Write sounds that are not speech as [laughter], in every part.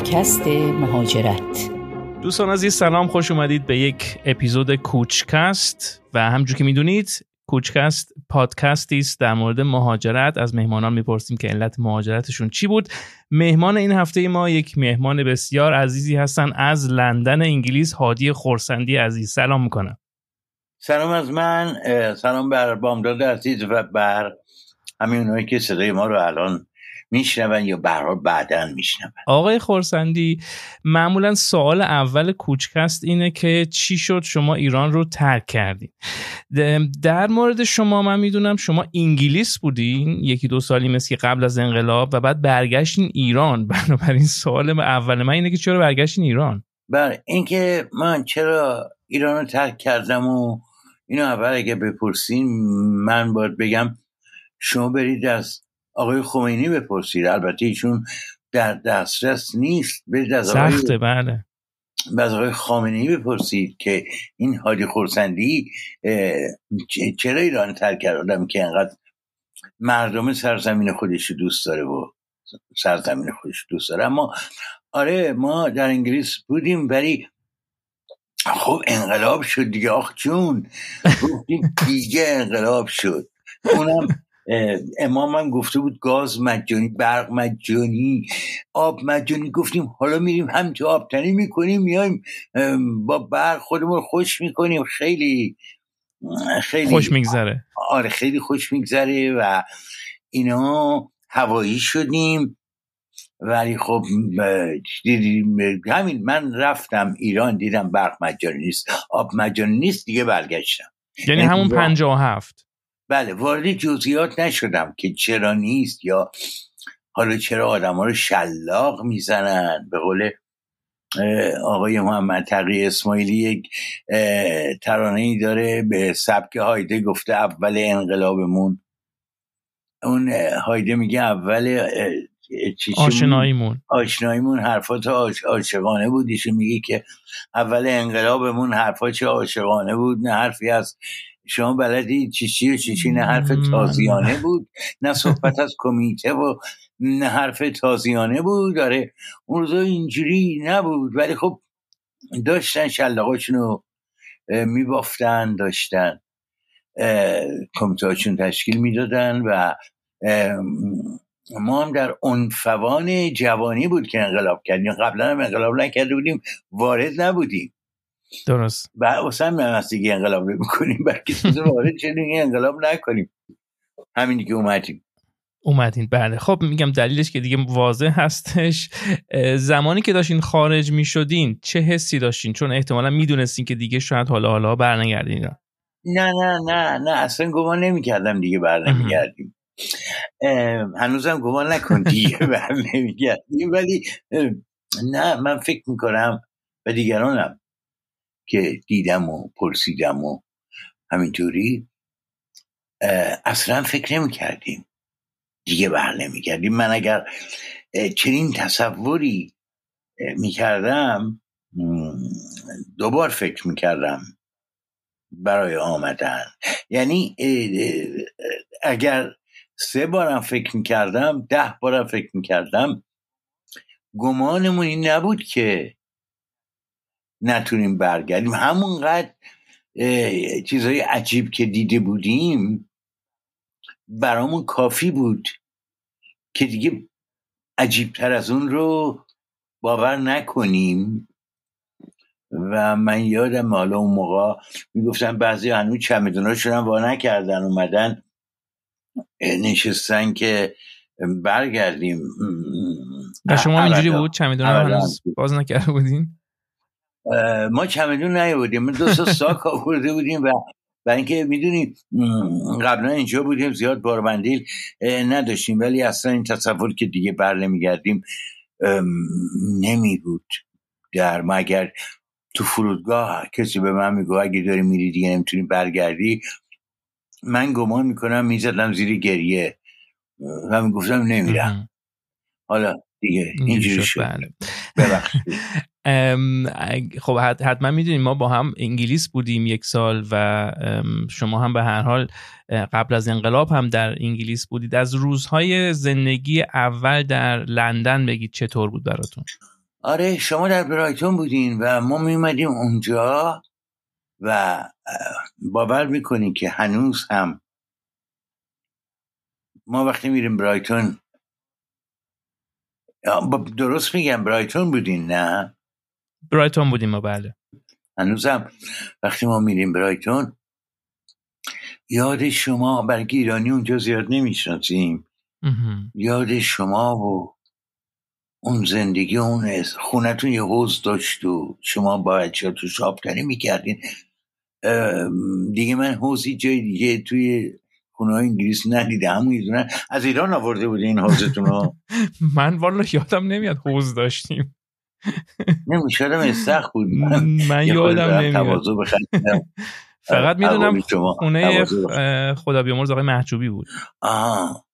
پادکست مهاجرت. دوستان عزیز سلام خوش اومدید به یک اپیزود کوچکست و همجور که می‌دونید کوچکست پادکستی است در مورد مهاجرت. از مهمانان می‌پرسیم که علت مهاجرتشون چی بود. مهمان این هفته ما یک مهمان بسیار عزیزی هستن از لندن انگلیس هادی خورسندی عزیز. سلام می‌کنم. سلام از من. سلام بر بامداد عزیز و بر همین اونایی که صدای ما رو الان میشنون یا برها بعدا میشنون؟ آقای خورسندی معمولا سوال اول کوچکست اینه که چی شد شما ایران رو ترک کردین؟ در مورد شما من می‌دونم شما انگلیس بودین یکی دو سالی مثل قبل از انقلاب و بعد برگشتین ایران. [laughs] بنابراین سوال اول من اینه که چرا برگشتین ایران؟ بله اینکه من چرا ایران رو ترک کردم و اینو اول اگه بپرسین من باید بگم شما برید از آقای خمینی بپرسید. البته ایشون در دسترس نیست. برید از آقای سخته بله. از آقای خامنه بپرسید که این حاجی خورسندی چرا ایران ترک کردم که انقدر مردم سرزمین خودش دوست داره و سرزمین خودش دوست داره. اما آره ما در انگلیس بودیم ولی خب انقلاب شد دیگه آخ جون. گفتیم دیگه انقلاب شد. اونم امام هم گفته بود گاز مجانی برق مجانی آب مجانی گفتیم حالا میریم همینطور آبتنی می‌کنیم میایم با برق خودمون خوش می‌کنیم خیلی خیلی خوش میگذره. آره خیلی خوش میگذره و اینا هوایی شدیم. ولی خب دیدیم همین من رفتم ایران دیدم برق مجانی نیست آب مجانی نیست دیگه برگشتم. یعنی همون پنجاه هفت. بله وارد جزئیات نشدم که چرا نیست یا حالا چرا آدم ها رو شلاق می‌زنن. به قول آقای محمد تقی اسماعیلی یک ترانه ای داره به سبک هایده گفته اول انقلابمون. اون هایده میگه اول آشناییمون. آشناییمون حرفات عاشقانه بود. ایشون میگه که اول انقلابمون حرفات عاشقانه بود. نه حرفی از شما بلدی چی و چی نه حرف تازیانه بود نه صحبت از کمیته و نه حرف تازیانه بود. داره اون روزا اینجوری نبود. ولی خب داشتن شلقاشون رو میبافتن داشتن کمیته تشکیل می‌دادن و ما هم در عنفوان جوانی بود که انقلاب کردیم. قبلا هم انقلاب نکرده بودیم وارد نبودیم. درست. و اصلا من دیگه انقلاب می‌کنیم بلکه [laughs] چیز وارد شدیم انقلاب نکنیم. همینی که اومدیم. اومدین بله. خب میگم دلیلش که دیگه واضح هستش. زمانی که داشتین خارج می‌شدین چه حسی داشتین؟ چون احتمالا می‌دونستین که دیگه شاید حالا حالا برنگردین نه. نه نه نه اصلا گمان نمی‌کردم دیگه برنمیگردیم [laughs] هنوزم گمان نکن دیگه [laughs] برنمیگردیم ولی نه من فکر می‌کنم و دیگرانم که دیدم و پرسیدم و همینطوری اصلا فکر نمی کردیم دیگه بر نمی کردیم من اگر چنین تصوری می کردم دوبار فکر می کردم برای آمدن. یعنی اگر سه بارم فکر می کردم ده بارم فکر می کردم گمانمون این نبود که نتونیم برگردیم. همونقدر چیزهای عجیب که دیده بودیم برامون کافی بود که دیگه عجیبتر از اون رو باور نکنیم. و من یادم حالا اون موقع می‌گفتن بعضی هنوز چمدوناشون هم وا نکردن اومدن نشستن که برگردیم. و شما اینجوری بود؟ چمدون هنوز باز نکرده بودین؟ ما چمدون نیاوردیم. دو تا ساک آورده بودیم و و اینکه می‌دونیم قبلا اینجا بودیم زیاد باربندیل نداشتیم. ولی اصلا این تصور که دیگه بر نمیگردیم نمی بود در مگر تو فرودگاه کسی به من میگو اگه داری میری دیگه نمی‌تونی برگردی. من گمان می‌کنم می‌زدم زیر گریه. و می‌گفتم نمیرم. حالا دیگه اینجوری شد بله. [laughs] خب حتما می‌دونیم ما با هم انگلیس بودیم یک سال و شما هم به هر حال قبل از انقلاب هم در انگلیس بودید. از روزهای زندگی اول در لندن بگید چطور بود براتون؟ آره شما در برایتون بودین و ما میمدیم اونجا و باور می‌کنین که هنوز هم ما وقتی میریم برایتون درست میگم برایتون بودین نه؟ برایتون بودیم ما بله. هنوزم. وقتی ما میریم برایتون یاد شما برای ایرانی اونجا زیاد نمی‌شناسیم. یاد شما و اون زندگی اون خونتون یه حوز داشت و شما با بچه تو شابتنی می‌کردین. دیگه من حوزی جای دیگه توی خونه انگلیس ندیده همون از ایران آورده بوده این حوزتون رو؟ [laughs] من والا یادم نمیاد حوز داشتیم. نمیشادم استخ بود. من, یادم نمیاد. [laughs] فقط می‌دونم خونه خدا بیامرز آقای محجوبی بود. آه.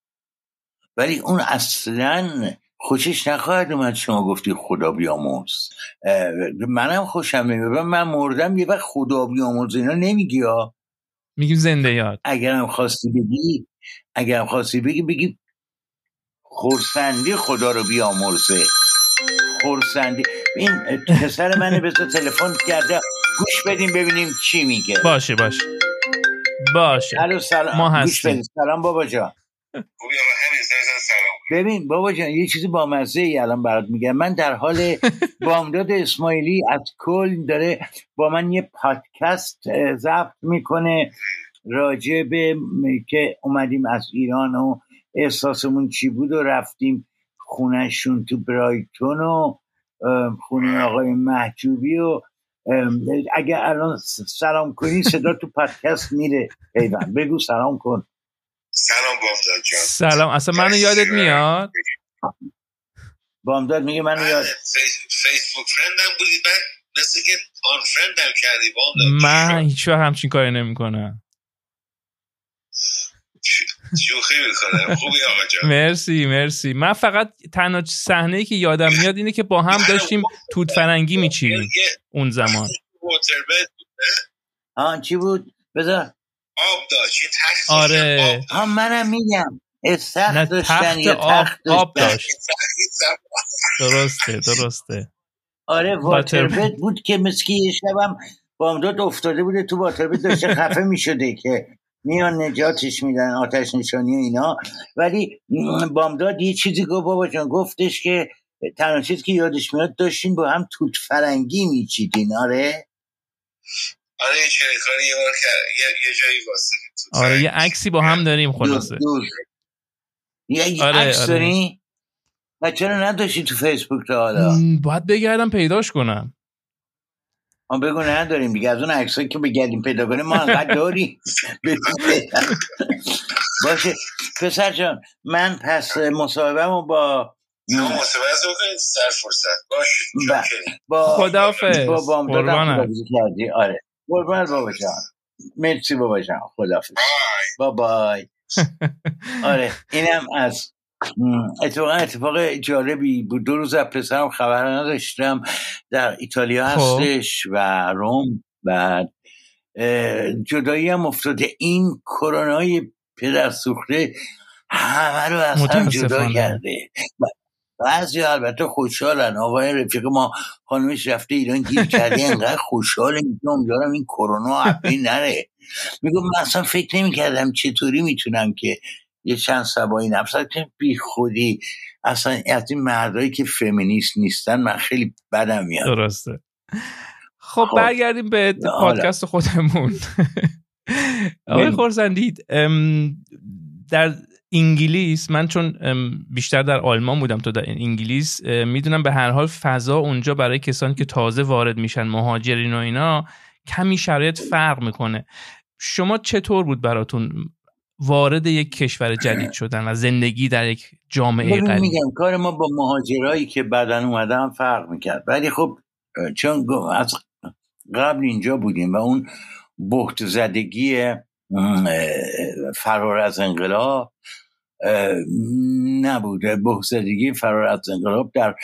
ولی اون اصلا خوشش نخواهد اومد شما گفتی خدا بیامرز. منم خوشم نمیاد. من مردم یه وقت خدا بیامرز اینا نمیگی ها؟ میگیم زنده یاد. اگرم خواستی بگی اگرم خواستی بگی بگی خورسندی خدا رو بیامرزه. خورسندی این پسر من به تلفن کرده. گوش بدیم ببینیم چی میگه. باشه باشه. باشه. سلام. ما هستیم. سلام بابا جان. ببین بابا جان یه چیزی با مزه ای الان برات میگم. من در حال [laughs] بامداد اسماعیلی از کل داره با من یه پادکست ضبط می‌کنه راجع به که اومدیم از ایران و احساسمون چی بود و رفتیم. خونهشون تو برایتون و خونه آقای محجوبی و اگر الان سلام کنی صدا تو پادکست میره. پیوند بگو سلام کن. سلام بامداد جان. سلام. اصلا منو یادت میاد؟ بامداد میگه منو یاد فیسبوک فرندم بودی من مثل که آن فرندم کردی بامداد من هیچ همچین کاری نمی‌کنم. شوخی می‌کنم خوبی آقا جان. مرسی مرسی. من فقط تنها صحنه ای که یادم میاد اینه که با هم داشتیم توت فرنگی میچیدیم اون زمان. آن چی بود؟ بذار. آب داشت. یه تخت آره. ها منم میگم. استخ داشتن یه آب, تخت آب داشت. درسته درسته. آره واتربد بود. که مسکی یه شبم بامداد افتاده بوده تو واتربد داشته خفه می‌شده که. میان نجاتش میدن آتش نشانی و اینا. ولی بامداد یه چیزی گفت بابا جان گفتش که تنها چیزی که یادش میاد داشتین با هم توت فرنگی میچیدین. آره؟ آره یه کاری یه بار یه, یه جایی واسه آره یه عکسی با هم داریم خلاصه. یه آره، عکس آره. داری؟ و چرا نداشتی تو فیسبوک تا حالا؟ باید بگردم پیداش کنم. ما بگو نداریم دیگه از اون عکسایی که بگردیم پیدا کنیم ما انقدر داریم. [laughs] باشه. پسر جان من پس مصاحبه با مصاحبه سر فرصت. باشه. با خدافظ با بامدادم کردی. آره. قربان بابا جان. مرسی بابا جان. خدافظ با بای. [laughs] آره. اینم از اتفاقا اتفاق جالبی بود. دو روز از پسرم خبر نداشتم. در ایتالیا خب. هستش و روم. و جدایی هم افتاده. این کرونای پدر سوخته همه رو از هم جدا کرده. بعضی البته خوشحالن. آقای رفیق ما خانمش رفته ایران گیر کرده. انقدر خوشحاله میگم دارم این کرونا اپی نره. میگم من اصلا فکر نمی کردم چطوری می‌تونم که یه چند سبایی نفس که بی خودی اصلا از این مردایی که فمینیست نیستن من خیلی بدم میاد. درسته. خب, خب. برگردیم به پادکست خودمون. آقای خورسندید در انگلیس من چون بیشتر در آلمان بودم تو در انگلیس می‌دونم به هر حال فضا اونجا برای کسانی که تازه وارد میشن مهاجرین و اینا کمی شرایط فرق می‌کنه. شما چطور بود براتون وارد یک کشور جدید شدن و زندگی در یک جامعه غریب. میگم کار ما با مهاجرایی که بعدا اومدن فرق می‌کرد. ولی خب چون از قبل اینجا بودیم و اون بحت زدگی فرار از انقلاب نبوده بحت زدگی فرار از انقلاب در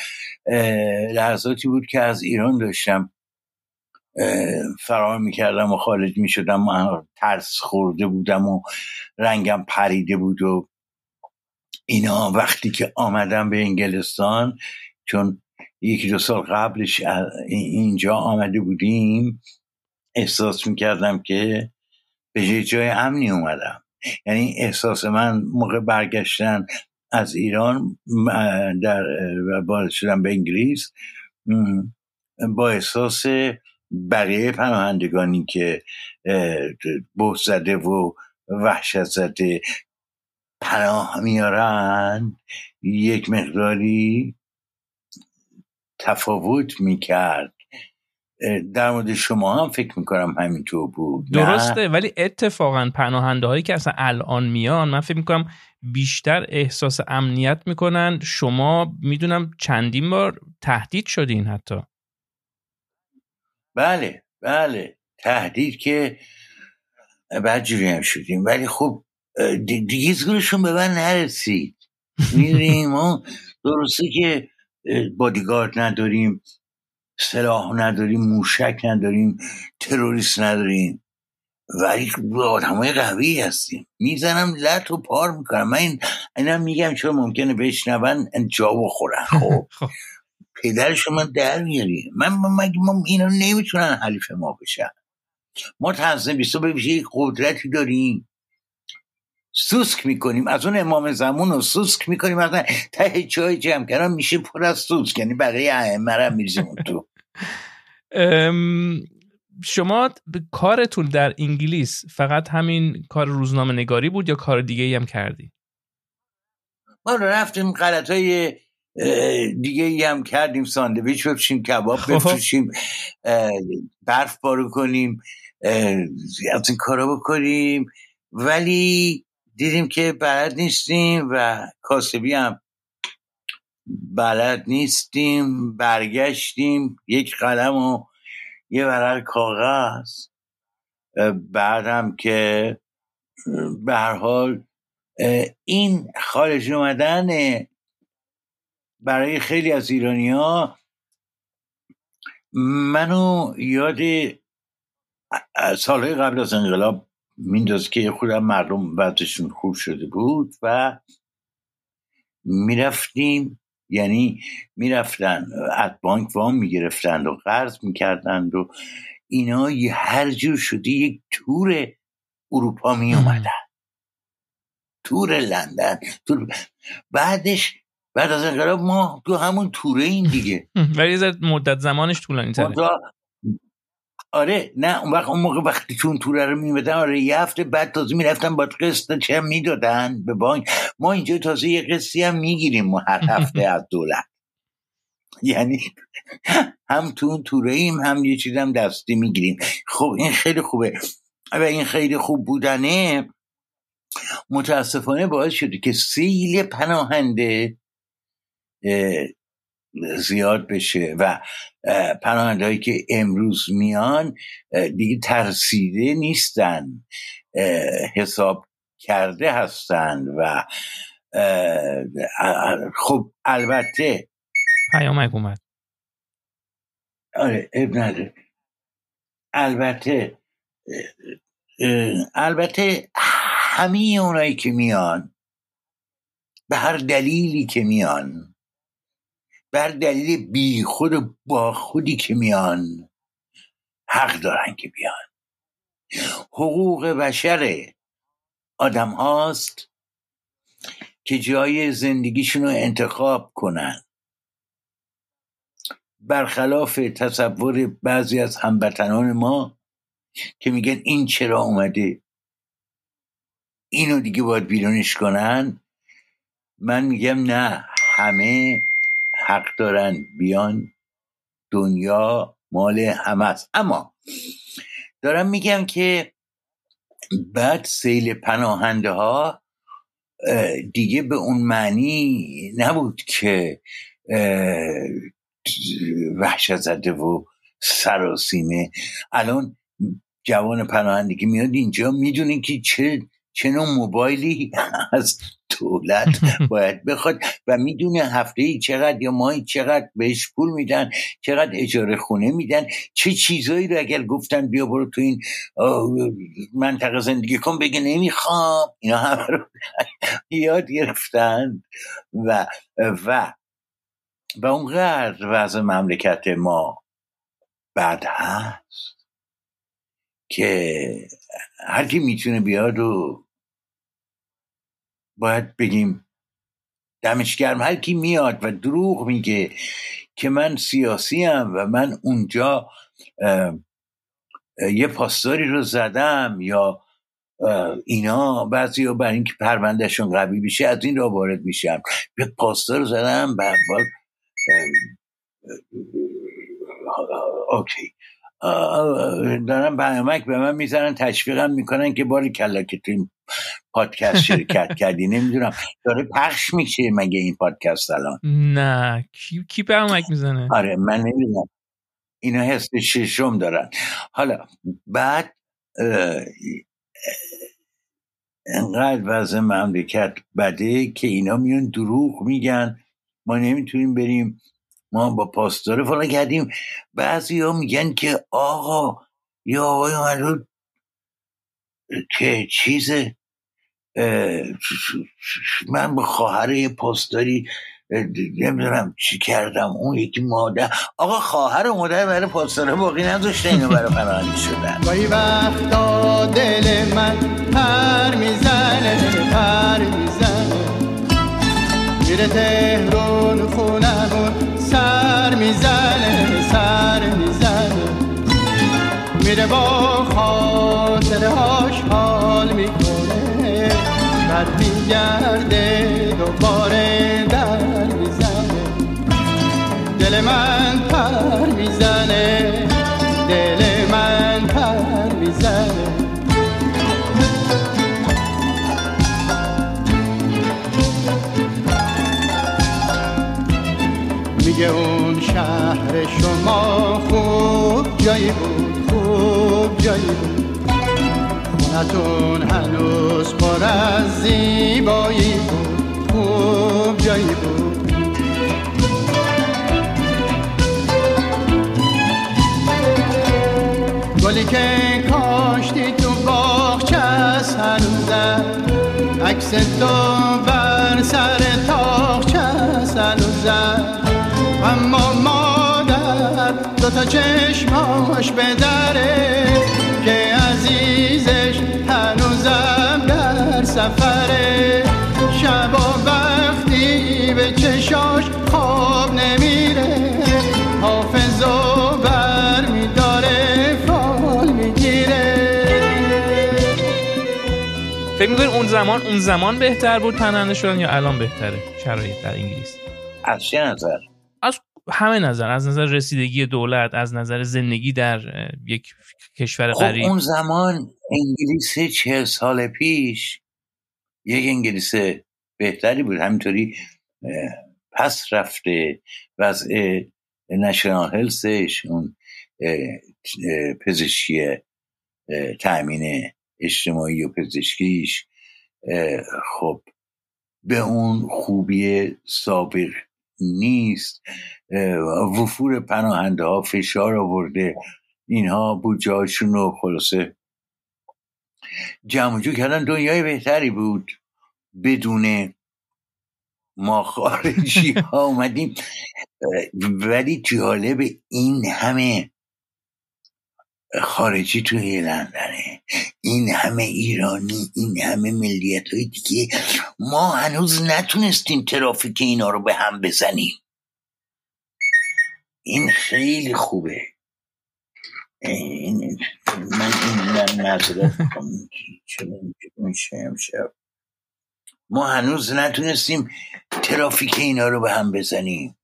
لحظاتی بود که از ایران داشتم. فرار می‌کردم و خارج می‌شدم ترس خورده بودم و رنگم پریده بود و اینا. وقتی که آمدم به انگلستان چون یکی دو سال قبلش اینجا آمده بودیم احساس می‌کردم که به جای امنی اومدم. یعنی احساس من موقع برگشتن از ایران در وارد شدم به انگلیس با احساس بقیه پناهندگانی که بوت زده و وحشت زده پناه میارن یک مقداری تفاوت می‌کرد. در مورد شما هم فکر می‌کنم همینطور بود درسته ولی اتفاقا پناهنده هایی که اصلا الان میان من فکر می‌کنم بیشتر احساس امنیت می‌کنن. شما می‌دونم چندین بار تهدید شدین حتی. بله بله. تهدید که بدجوری هم شدیم. ولی خب دیگه زورشون به من نرسید. می‌دونیم؟ ما درسته که بادیگارد نداریم سلاح نداریم موشک نداریم تروریست نداریم. ولی آدم های قوی هستیم. می‌زنم لط و پار می‌کنم. من این اینم میگم چون ممکنه بشنون جا بخورن. خب, [laughs] خب. پدرش من در میاری من مگه ما اینا نمی‌تونن حلیف ما بشن؟ ما تنظیم بیستا به یک قدرتی داریم. سوسک می‌کنیم. از اون امام زمون رو سوسک می‌کنیم. از ته چای جمع کردن میشه پر از سوسک. یعنی بقیه ائمه هم میریزیم تو. شما کارتون در انگلیس فقط همین کار روزنامه نگاری بود یا کار دیگه هم کردی؟ ما رفتیم غلط های دیگه ای هم کردیم ساندویچ بفشیم کباب خب. بفروشیم برف بارو کنیم از این کارا بکنیم. ولی دیدیم که بلد نیستیم و کاسبی هم بلد نیستیم. برگشتیم یک قلم و یه ورق کاغذ. بعدم که به هر حال این خارج اومدن برای خیلی از ایرانی ها منو یاد سالهای قبل از انقلاب میندازه که خودم مردم وضعشون خوب شده بود و می‌رفتیم یعنی می‌رفتن از بانک وام می‌گرفتند و قرض می‌کردند و اینا یه هر جور شده یک تور اروپا می اومدن تور لندن تور بعدش بعد از انقلاب ما تو همون توره این دیگه. [laughs] ولی مدت زمانش طولانی تره. آره نه اون وقت اون موقع وقتی چون توره رو میمدن آره یه هفته بعد تازه می‌رفتن با قسط چه می‌دادن به بانک. ما اینجا تازه یه قسطی هم می‌گیریم ما هر هفته [laughs] از دولت. یعنی هم تو اون توره ایم هم یه چیز هم دستی می‌گیریم. خب این خیلی خوبه. و این خیلی خوب بودنه متاسفانه باعث شده که سیل پناهنده زیاد بشه و پناهنده که امروز میان دیگه ترسیده نیستن حساب کرده هستند و خب البته پیامک اومد. آره اب نداره. البته البته همه اونایی که میان به هر دلیلی که میان بر دلیل بی خود با خودی که میان حق دارن که بیان. حقوق بشر آدم هاست که جای زندگیشون رو انتخاب کنن. برخلاف تصور بعضی از هموطنان ما که میگن این چرا اومده؟ اینو دیگه باید بیرونش کنن. من میگم نه همه حق دارن بیان دنیا مال همه است. اما دارم میگم که بعد سیل پناهنده ها دیگه به اون معنی نبود که وحشت زده و سراسیمه. الان جوان پناهندگی میاد اینجا می‌دونه که چه چه نوع موبایلی [laughs] از دولت [laughs] باید بخواد و می‌دونه هفته ای چقدر یا ماهی چقدر بهش پول میدن چقدر اجاره خونه میدن چه چیزایی رو اگر گفتن بیا برو تو این منطقه زندگی کن بگه نمی‌خوام. اینا همه رو [laughs] یاد گرفتن و و و اونقدر وضع مملکت ما بد هست. که هر کی می‌تونه بیاد و باید بگیم دمش گرم هر کی میاد و دروغ میگه که من سیاسی هم و من اونجا یه پاسداری رو زدم یا اینا بعضی ها برای اینکه پروندهشون قوی بشه از این را وارد میشم به پاسدار زدم بعد اوکی دارن برنامک به من می‌زنن تشویقم می‌کنن که باری کلا که تو این پادکست شرکت کردی نمی‌دونم. داره پخش میشه مگه این پادکست الان؟ نه. کی, کی برنامک می‌زنه؟ آره من نمی‌دونم. اینا حس ششم دارن. حالا بعد انقدر وضع مملکت بده که اینا میان دروغ میگن. ما نمی‌تونیم بریم ما با پاسدار فلان کردیم. بعضی ها میگن که آقا یا آقای که چیز من به خواهر پاسداری نمی‌دونم چی کردم اون یکی مادر. آقا خواهر و مادر برای پاسداره باقی نذاشته اینو برای پناهنده شدن. گاهی وقتا دل من پر می‌زنه پر می‌زنه. میره تهرون سر می‌زنه سر می‌زنه. میره با خاطرهاش حال می‌کنه. بعد میگرده دوباره در می‌زنه. دل من پر می‌زنه دل من پر می‌زنه. میگه شهر شما خوب جایی بود خوب جایی بود. خونتون هنوز پر از زیبایی بود خوب جایی بود. گلی که کاشتی تو باغچه از هنوزم عکس تو بر سر تاخچه از هنوزم چشماش به دره که عزیزش هنوزم در سفره. شب و وقتی به چشاش خواب نمیره حافظ و بر میداره فال می‌گیره. فکر می‌کنید اون زمان اون زمان بهتر بود پناهنده شدن یا الان بهتره؟ شرایط در انگلیس. از چه نظر؟ همه نظر از نظر رسیدگی دولت از نظر زندگی در یک کشور خب غریب. اون زمان انگلیس چه سال پیش یک انگلیس بهتری بود. همینطوری پس رفته وضع نشنال هلسش اون پزشکی تأمین اجتماعی و پزشکیش خب به اون خوبی سابق نیست. وفور پناهنده ها فشار آورده. اینها بودجهاشون رو خلاصه. جمع کردن دنیای بهتری بود. بدون ما خارجی ها اومدیم. ولی جالب این همه خارجی توی لندنه این همه ایرانی این همه ملیت های دیگه ما هنوز نتونستیم ترافیک اینا رو به هم بزنیم. این خیلی خوبه. این من این شب ما هنوز نتونستیم ترافیک اینا رو به هم بزنیم.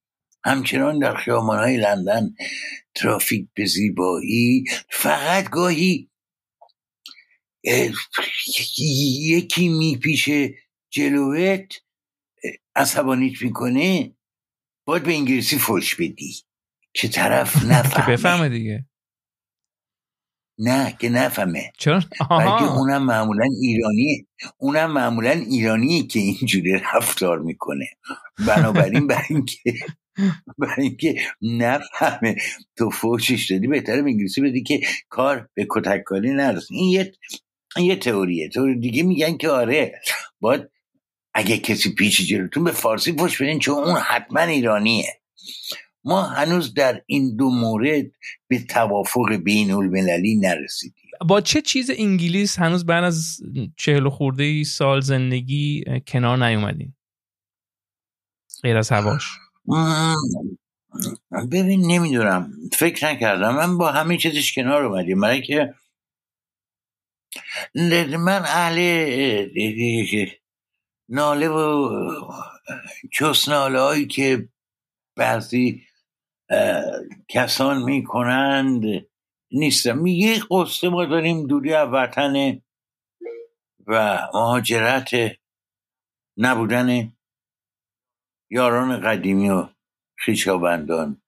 همچنان در خیامان های لندن ترافیک به زیبایی فقط گاهی یکی میپیشه جلوت عصبانیت می‌کنه باید به انگلیسی فوش بدی که طرف [laughs] نفهمه. که بفهمه دیگه. نه که نفهمه. چرا؟ بلکه اونم معمولا ایرانی اونم معمولا ایرانی که اینجوری رفتار می‌کنه. بنابراین برای اینکه [laughs] برای اینکه نفهمه. تو فوشش دادی بهتره به انگلیسی بدی که کار به کتککاری نرسه. این یه یه تئوریه. تئوری دیگه میگن که آره باید اگه کسی پیچی جلوتون به فارسی فوش بدین چون اون حتما ایرانیه. ما هنوز در این دو مورد به توافق بین المللی نرسیدیم. با چه چیز انگلیس هنوز بعد از چهل خورده سال زندگی کنار نیومدین؟ غیر از هواش. ببین نمی‌دونم. فکر نکردم. من با همه چیزش کنار اومدیم. برای که من اهل ناله و چسناله هایی که بعضی کسان می‌کنند نیستم. یه قصه ما داریم دوری از وطن و مهاجرت نبودن یاران قدیمی و خیشابندان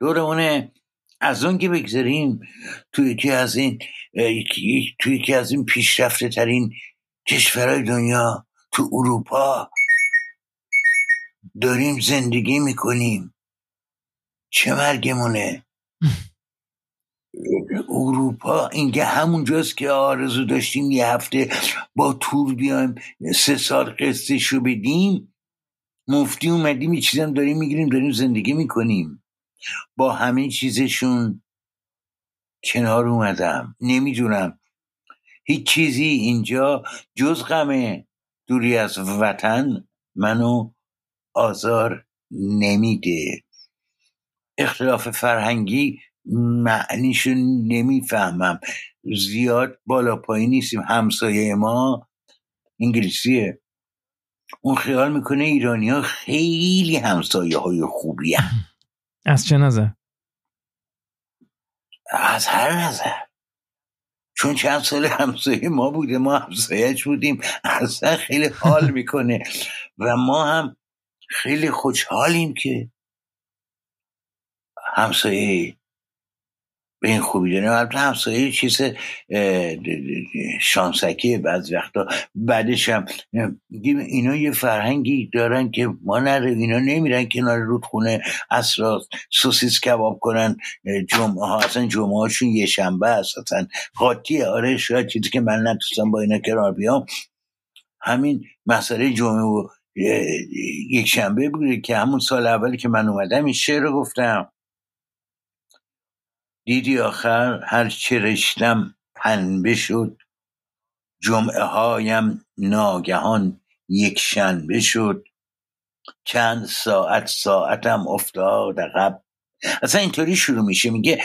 دورمونه از اون که بگذاریم توی یکی از این توی یکی از این پیشرفته ترین کشورهای دنیا تو اروپا داریم زندگی می‌کنیم. چه مرگمونه؟ اروپا اینگه همونجاست که آرزو داشتیم یه هفته با تور بیایم سه سال قصه بدیم. مفتی اومدیم یه چیزم داریم می‌گیریم داریم زندگی می‌کنیم. با همه چیزشون کنار اومدم. نمی‌دونم. هیچ چیزی اینجا جز غم دوری از وطن منو آزار نمیده. اختلاف فرهنگی معنیشو نمی‌فهمم. زیاد بالا پایین نیستیم. همسایه ما انگلیسیه. اون خیال می‌کنه ایرانی ها خیلی همسایه های خوبی هم. از چه نظر؟ از هر نظر چون چند سال همسایه ما بوده ما همسایهش بودیم اصلا خیلی حال [laughs] می‌کنه و ما هم خیلی خوشحالیم که همسایه به این خوبی داریم البته همسایه چیز شانسکی بعض وقتا. بعدش هم اینا یه فرهنگی دارن که ما نره اینا نمیرن کنار رودخونه اسرا سوسیس کباب کنن جمعه ها اصلا جمعه هاشون یه شنبه است اصلا قاطیه آره شاید چیزی که من نتوستم با اینا کنار بیام. همین مسئله جمعه و یک شنبه بوده که همون سال اولی که من اومدم این شعر رو گفتم. دیدی آخر هر چه رشتم پنبه شد. جمعه هایم ناگهان یک شنبه شد. چند ساعت ساعتم افتاد عقب. اصلا اینطوری شروع میشه. میگه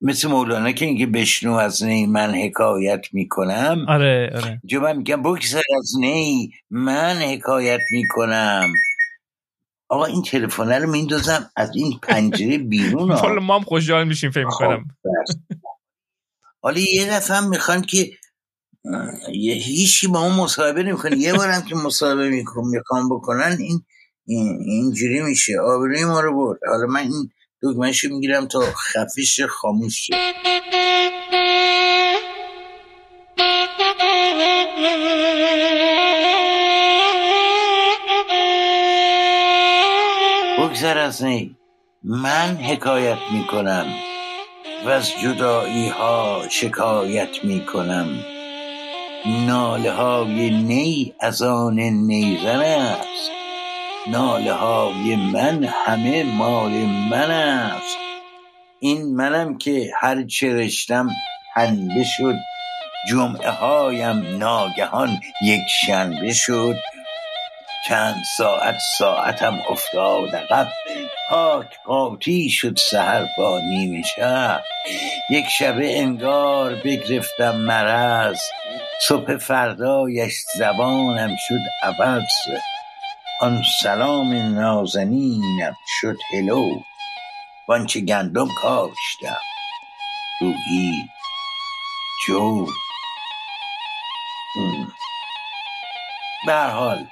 مثل مولانا که میگه بشنو از نی من حکایت می‌کنم. آره آره. جو من میگم بگذر از نی من حکایت می‌کنم. آقا این تلفن رو میندازم از این پنجره بیرون حالا ما هم خوشحال میشیم فکر می‌کنم. حالا یه دفعه هم می‌خوان که یه هیچی با اون مصاحبه نمی‌کنه یه بارم که مصاحبه می‌خوان بکنن این اینجوری میشه. آبروی ما رو برد. حالا من این دکمهشو می‌گیرم تا خفیش خاموش شه. بگذر از نی من حکایت می‌کنم و از جدایی ها شکایت می‌کنم. ناله های نی از آن نیزن است. ناله های من همه مال من است. این منم که هر چه رشتم هنبه شد. جمعه هایم ناگهان یک شنبه شد. چند ساعت ساعتم افتاد عقب پاک قاطی شد سهر با نیمه شب. یک شبه انگار بگرفتم مرض. صبح فردایش زبانم شد عوض. آن سلام نازنینم شد هلو. وانچه گندم کاشتم. روحی جو به حال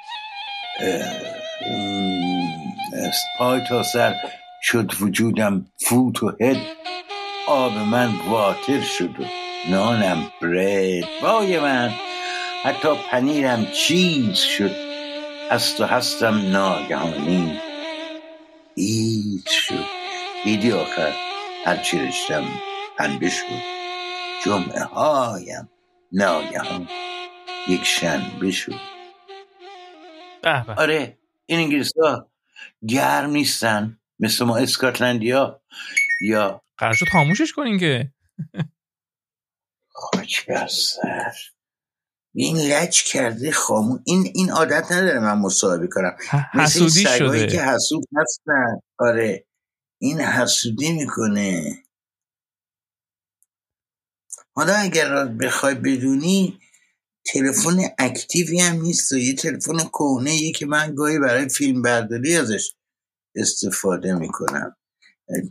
پای تا سر شد وجودم فوت و هد. آب من واتر شد و نانم برد. وای من حتی پنیرم چیز شد. هست و هستم ناگهانی. هیچ شد. دیدی آخر هرچی رشتم پنبه شد. جمعه هایم ناگهان یک شنبه شد. به به. آره این انگلیس ها گرم نیستن مثل ما اسکاتلندیا. یا قرار شد خاموشش کنین که. خاک بر سر. این لج کرده خامون این این عادت نداره من مصاحبه کنم. ح- مثل این حسودی شده. که حسود هستن. آره. این حسودی می‌کنه. حالا اگر بخوای بدونی تلفن اکتیوی هم نیست و یه تلفن کهنه که من گاهی برای فیلم برداری ازش استفاده می‌کنم.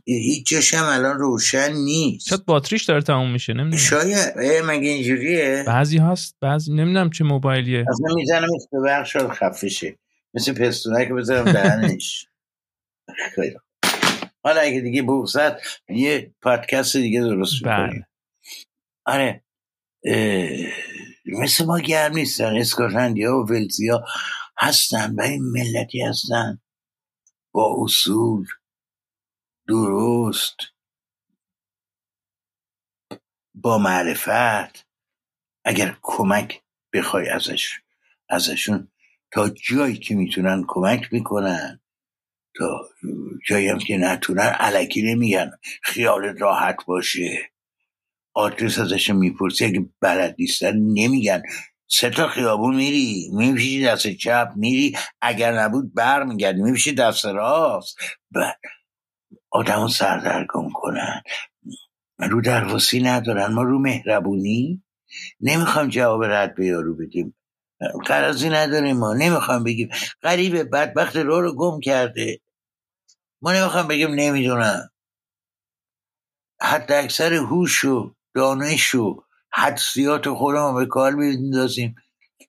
هیچ جاش هم الان روشن نیست. شاید باتریش داره تموم میشه؟ نمی‌دونم. شاید. مگه اینجوریه؟ بعضی هست بعضی نمی‌دونم چه موبایلیه. اصلا می‌زنم به برق شاد خفه شه. مثل پستونه که بذارم دهنش. خیلی. حالا اگه دیگه بغزت یه پادکست دیگه درست بله. می‌کنیم آره. اه، مثل ما گرم نیستن. اسکاتلندیا و ولزیا هستن و این ملتی هستن. با اصول. درست. با معرفت. اگر کمک بخوای ازش ازشون تا جایی که می‌تونن کمک می‌کنن. تا جایی هم که نتونن علکی نمیگن. خیالت راحت باشه. آدرس ازشون می‌پرسی اگه بلد نیستن نمیگن. سه تا خیابون میری میپیشی دست چپ میری. اگر نبود بر میگردی میپیشی دست راست. بعد آدمو سردرگم کنن. رو درواسی ندارن. ما رو مهربونی؟ نمی‌خوام جواب رد به یارو بدیم. قرضی نداریم ما. نمی‌خوام بگیم. غریبه بدبخت رو رو گم کرده. ما نمی‌خوام بگیم نمی‌دونم. حتی اکثر هوش و دانش و حدسیات خودمون به کار میندازیم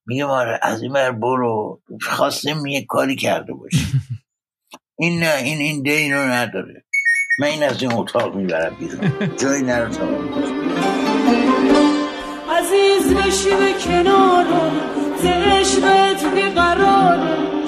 میگم آره از این بر برو. خواستیم یه کاری کرده باشی [laughs] این نه این این دین رو نداره. من این از این اتاق می‌برم بیرون. [laughs] جایی نرو تا عزیز به کنارم ز عشقت بیقرارم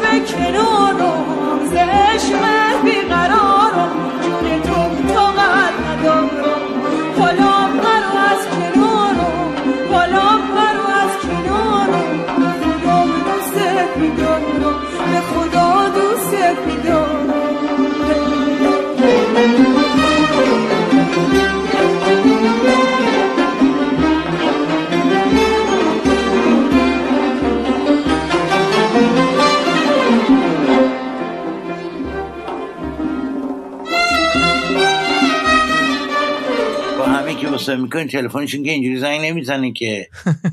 به کنارم ز واسه می‌کنین تلفنشون که اینجوری زنگ نمی‌زنه که.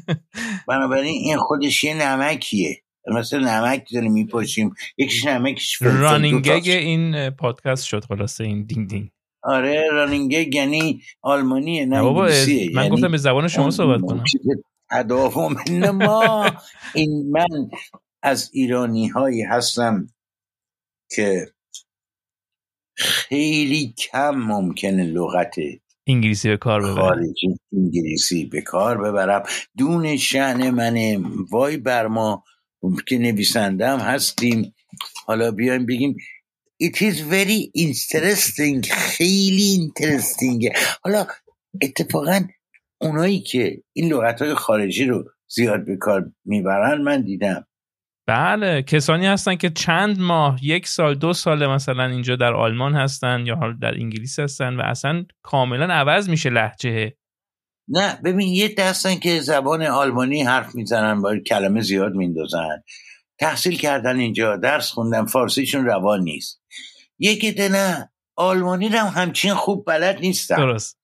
[laughs] بنابراین این خودش یه نمکیه. مثل نمک داره میپاشیم یکیش نمکش فلفل رانینگ دوتاست. گگ این پادکست شد خلاصه این دینگ دینگ. آره رانینگ یعنی آلمانیه نه بابا من یعنی گفتم به زبان شما صحبت کنم. تداوم. نه ما این من از ایرانی هایی هستم که خیلی کم ممکنه لغت انگلیسی به کار ببرم. خارجی انگلیسی به کار ببرم. دون شعن منه. وای بر ما که نویسنده هم هستیم. حالا بیایم بگیم It is very interesting. خیلی interesting. حالا اتفاقا اونایی که این لغت های خارجی رو زیاد به کار می‌برن من دیدم. بله کسانی هستن که چند ماه یک سال دو سال مثلا اینجا در آلمان هستن یا حالا در انگلیس هستن و اصلا کاملا عوض میشه لحجه نه ببین یه دستن که زبان آلمانی حرف می‌زنن با کلمه زیاد میندازن. تحصیل کردن اینجا درس خوندن فارسیشون روان نیست. یکی ده نه. آلمانی هم همچین خوب بلد نیستن درست.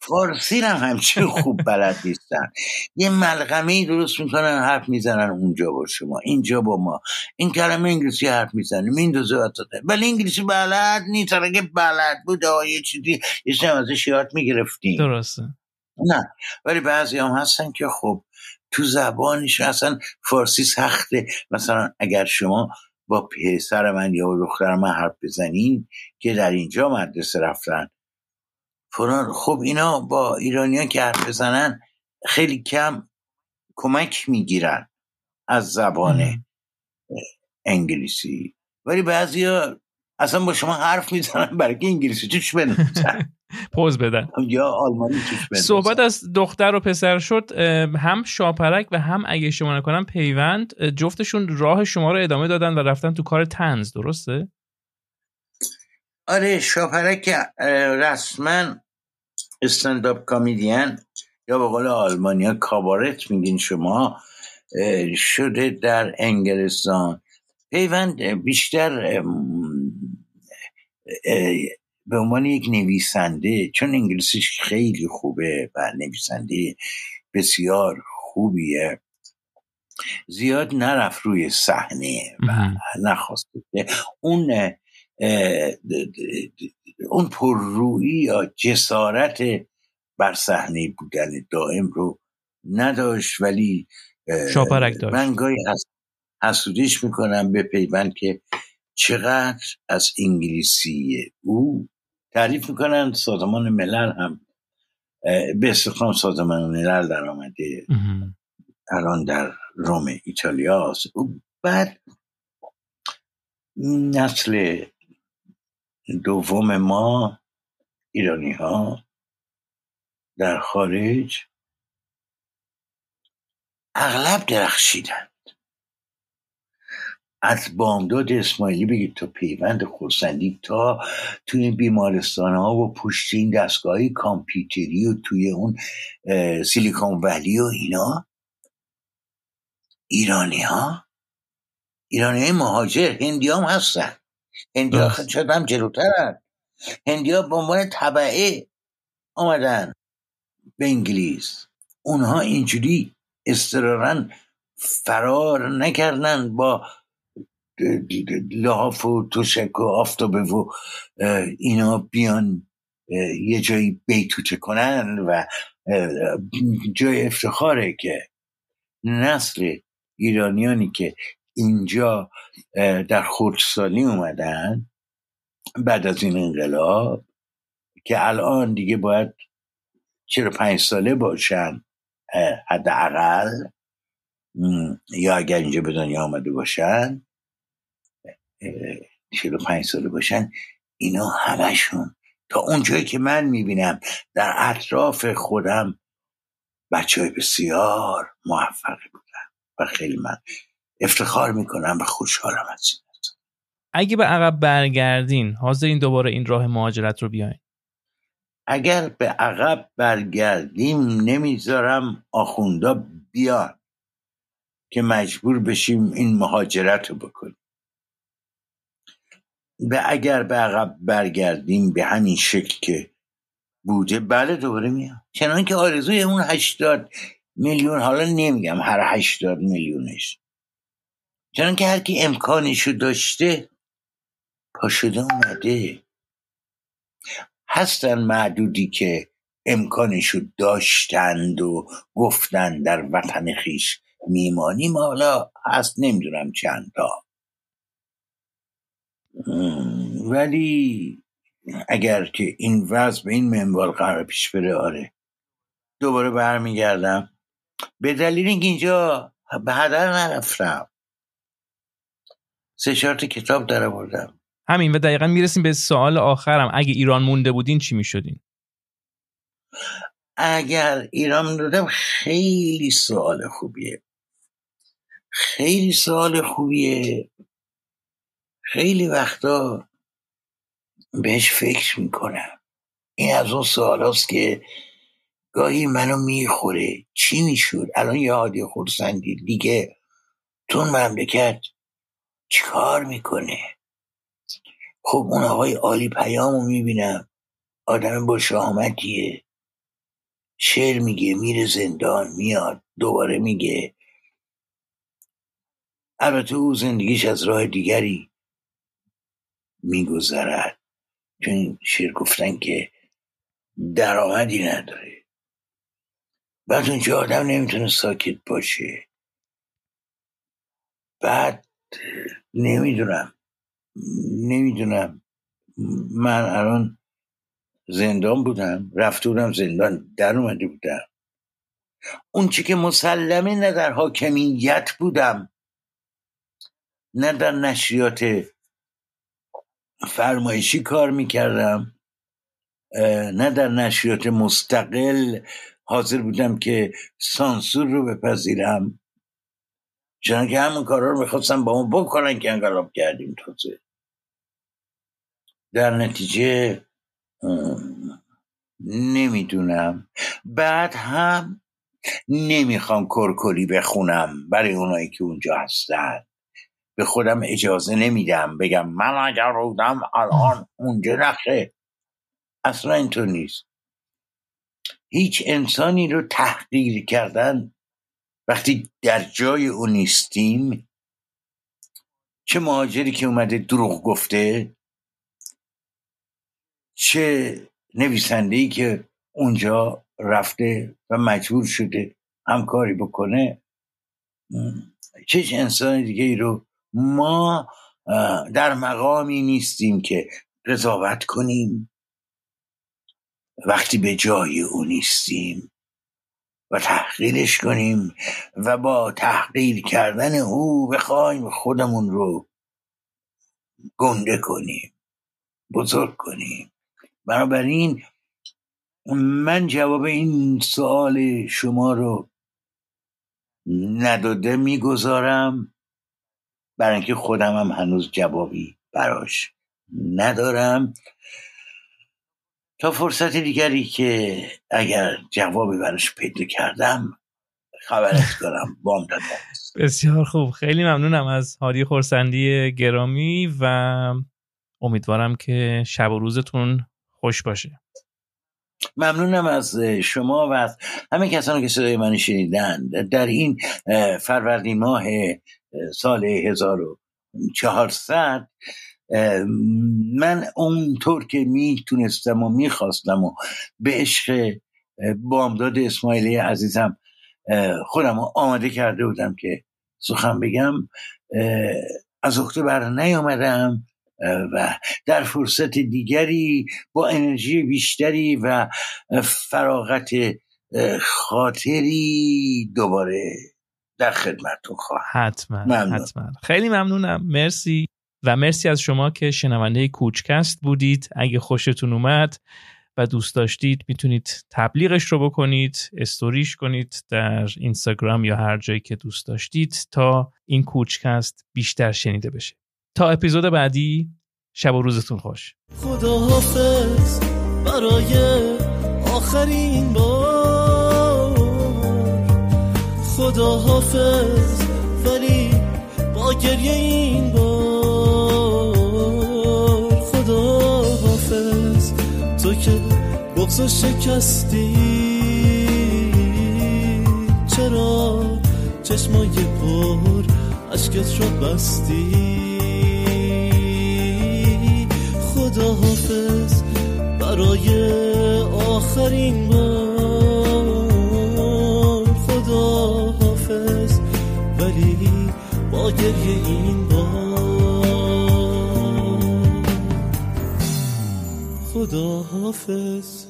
فارسی هم همچین خوب بلد نیستن یه ملغمه درست می‌کنن حرف می‌زنن اونجا با شما اینجا با ما. این کلمه انگلیسی حرف می‌زنیم این دوزه ولی انگلیسی بلد نیست. اگه بلد بود یه چیزی یه ازش یاد می‌گرفتیم. درسته. نه. ولی بعضی هم هستن که خب تو زبانش اصلا فارسی سخته. مثلا اگر شما با پسر من یا دختر من حرف بزنین که در اینجا مدرسه رفتن فلان خب اینا با ایرانیان که حرف بزنن خیلی کم کمک می‌گیرن از زبان. انگلیسی ولی بعضیا اصلا با شما حرف می‌زنن برای که انگلیسی توش بنویسن [laughs] پوز بدن. یا آلمانی توش بنویسن صحبت از دختر و پسر شد هم شاپرک و هم اگه شما نکنم پیوند جفتشون راه شما رو ادامه دادن و رفتن تو کار تنز درسته؟ آره شاپرک رسما استنداپ کامیدین یا به قول آلمانیا کابارت میگین شما شده در انگلستان. پیوند بیشتر به عنوان یک نویسنده چون انگلیسیش خیلی خوبه و نویسنده بسیار خوبیه زیاد نرفت روی صحنه و که اون اون پررویی یا جسارت بر صحنه بودن دائم رو نداشت ولی شاپرک داشت. من گاهی حس- حسودیش می‌کنم به پیوند که چقدر از انگلیسی او تعریف می‌کنن؟ سازمان ملل هم به استخدام سازمان ملل در آمده. الان در روم ایتالیا است. بعد نسل دوم ما ایرانی ها در خارج اغلب درخشیدن. از بامداد اسماعیلی بگید تا پیوند خورسندی تا توی بیمارستان ها و پشت این دستگاه کامپیوتری و توی اون سیلیکون ولی و اینا. ایرانی ها ایرانی های مهاجر. هندی هم هستن. هندی ها. شاید هم جلوترن. هندی ها به عنوان طبعه آمدن به انگلیس. اونها اینجوری استرارن فرار نکردن با لحاف و تشک و آفتابه و اینا بیان یه جایی بیتوته کنن و جای افتخاره که نسل ایرانیانی که اینجا در خردسالی اومدن بعد از این انقلاب که الان دیگه باید 45 ساله باشن حداقل یا اگر اینجا به دنیا آمده باشن 45 ساله باشن اینا همشون تا اونجایی که من می‌بینم در اطراف خودم بچه های بسیار موفقی بودن و خیلی من افتخار می‌کنم و خوشحالم از این اگه به عقب برگردین حاضرین دوباره این راه مهاجرت رو بیاین. اگر به عقب برگردیم نمی‌ذارم آخوندا بیان که مجبور بشیم این مهاجرت رو بکنیم. به اگر به عقب برگردیم به همین شکل که بوده بله دوباره میام. چنان که آرزوی اون هشتاد میلیون حالا نمیگم هر هشتاد میلیونش. چنان که هر کی امکانشو داشته پا شده اومده. هستن معدودی که امکانشو داشتند و گفتن در وطن خیش میمانیم. حالا هست نمی‌دونم چند تا. ولی اگر که این وضع به این منوال قرار پیش بره آره. دوباره برمیگردم. به دلیل اینکه اینجا به هدر نرفتم. سه چهار تا کتاب در آوردم همین و دقیقا می‌رسیم به سوال آخرم. اگه ایران مونده بودین چی می‌شدین؟ اگر ایران دادم خیلی سوال خوبیه. خیلی سوال خوبیه. خیلی وقتا بهش فکر می‌کنم. این از اون سوال هاست که گاهی منو می‌خوره. چی می‌شد؟ الان یه عادی خورسندی دیگه. تو مملکت چیکار می‌کنه؟ خب اون آقای عالی پیام رو می‌بینم. آدم با شهامتیه. شعر میگه میره زندان میاد. دوباره میگه. البته او زندگیش از راه دیگری میگذرد. چون شعر گفتن که درآمدی نداره. بعد اونجا آدم نمی‌تونه ساکت باشه. بعد نمی‌دونم نمی‌دونم. من الان زندان بودم رفته بودم زندان در اومده بودم. اون چی که مسلمه نه در حاکمیت بودم نه در نشریات فرمایشی کار می‌کردم. نه در نشریات مستقل حاضر بودم که سانسور رو بپذیرم. چون که همون کارا رو می‌خواستم با اون بکنن که انقلاب کردیم تازه. در نتیجه نمی‌دونم. بعد هم نمی‌خوام کرکلی بخونم برای اونایی که اونجا هستن. به خودم اجازه نمیدم. بگم من اگر بودم الان اونجا نخه. اصلا اینطور نیست. هیچ انسانی رو تحقیر کردن وقتی در جای او نیستیم چه مهاجری که اومده دروغ گفته چه نویسنده ای که اونجا رفته و مجبور شده همکاری بکنه. چه انسان دیگه ای رو ما در مقامی نیستیم که قضاوت کنیم. وقتی به جای او نیستیم و تحقیرش کنیم و با تحقیر کردن او بخوایم خودمون رو گنده کنیم بزرگ کنیم. بنابراین من جواب این سوال شما رو نداده می‌گذارم. برای اینکه خودم هم هنوز جوابی براش ندارم. تا فرصت دیگری که اگر جوابی براش پیدا کردم خبرت کنم بام دادم بسیار خوب. خیلی ممنونم از هادی خورسندی گرامی و امیدوارم که شب و روزتون خوش باشه. ممنونم از شما و از همه کسانی که صدای من شنیدن. در این فروردین ماه سال 1400 من اونطور که می‌تونستم و می‌خواستم و به عشق بامداد اسماعیلی عزیزم خودم آماده کرده بودم که سخن بگم از اکتبر نیامدم و در فرصت دیگری با انرژی بیشتری و فراغت خاطری دوباره در خدمتتون خواهم. حتما حتما. خیلی ممنونم. مرسی. و مرسی از شما که شنونده کوچکست بودید. اگه خوشتون اومد و دوست داشتید می‌تونید تبلیغش رو بکنید استوریش کنید در اینستاگرام یا هر جایی که دوست داشتید تا این کوچکست بیشتر شنیده بشه. تا اپیزود بعدی شب و روزتون خوش. خدا حافظ برای آخرین بار. خدا حافظ ولی با گریه این بار خدا حافظ. تو که بغز شکستی چرا چشمای پر عشقت رو بستی؟ خدا حافظ برای آخرین بار با گریه این بار. خدا حافظ.